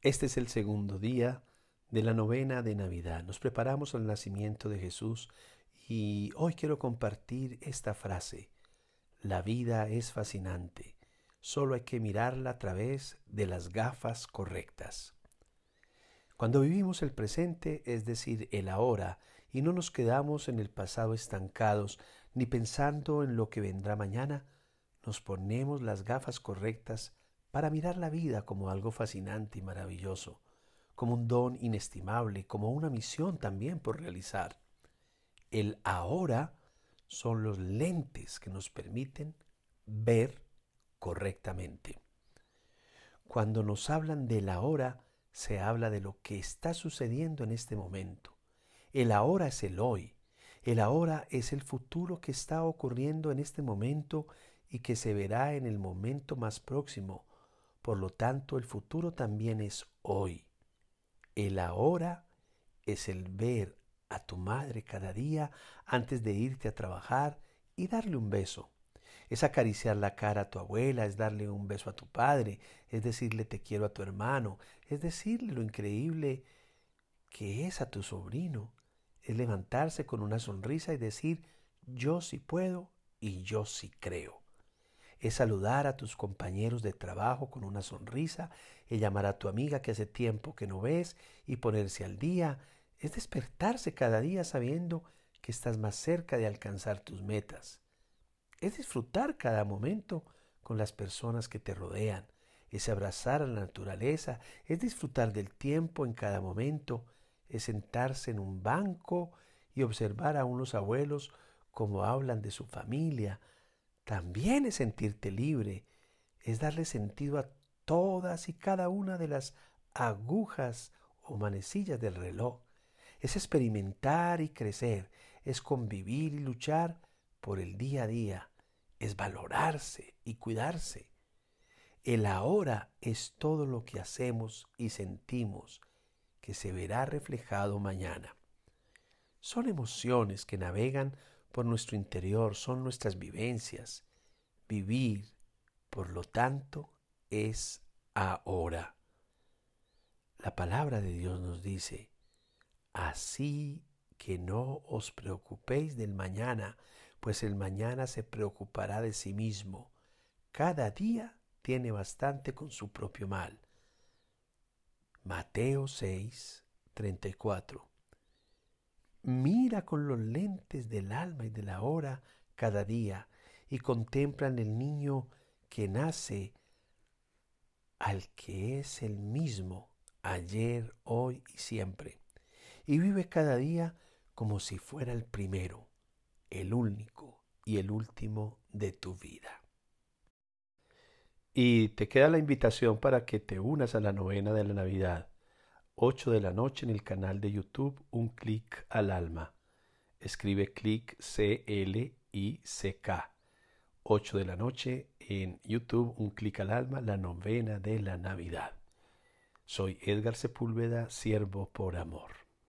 Este es el segundo día de la novena de Navidad. Nos preparamos al nacimiento de Jesús y hoy quiero compartir esta frase. La vida es fascinante, solo hay que mirarla a través de las gafas correctas. Cuando vivimos el presente, es decir, el ahora, y no nos quedamos en el pasado estancados, ni pensando en lo que vendrá mañana, nos ponemos las gafas correctas para mirar la vida como algo fascinante y maravilloso, como un don inestimable, como una misión también por realizar. El ahora son los lentes que nos permiten ver correctamente. Cuando nos hablan del ahora, se habla de lo que está sucediendo en este momento. El ahora es el hoy. El ahora es el futuro que está ocurriendo en este momento y que se verá en el momento más próximo. Por lo tanto, el futuro también es hoy. El ahora es el ver a tu madre cada día antes de irte a trabajar y darle un beso. Es acariciar la cara a tu abuela, es darle un beso a tu padre, es decirle te quiero a tu hermano, es decirle lo increíble que es a tu sobrino, es levantarse con una sonrisa y decir yo sí puedo y yo sí creo es saludar a tus compañeros de trabajo con una sonrisa, es llamar a tu amiga que hace tiempo que no ves y ponerse al día, es despertarse cada día sabiendo que estás más cerca de alcanzar tus metas. Es disfrutar cada momento con las personas que te rodean, es abrazar a la naturaleza, es disfrutar del tiempo en cada momento, es sentarse en un banco y observar a unos abuelos como hablan de su familia, también es sentirte libre, es darle sentido a todas y cada una de las agujas o manecillas del reloj, es experimentar y crecer, es convivir y luchar por el día a día, es valorarse y cuidarse. El ahora es todo lo que hacemos y sentimos que se verá reflejado mañana. Son emociones que navegan por nuestro interior, son nuestras vivencias. Vivir, por lo tanto, es ahora. La palabra de Dios nos dice, así que no os preocupéis del mañana, pues el mañana se preocupará de sí mismo. Cada día tiene bastante con su propio mal. Mateo 6, 34. Mira con los lentes del alma y de la hora cada día y contemplan el niño que nace al que es el mismo ayer, hoy y siempre. Y vive cada día como si fuera el primero, el único y el último de tu vida. Y te queda la invitación para que te unas a la novena de la Navidad 8 de la noche en el canal de YouTube Un clic al alma. Escribe clic C-L-I-C-K. 8 de la noche en YouTube Un clic al alma, la novena de la Navidad. Soy Edgar Sepúlveda, siervo por amor.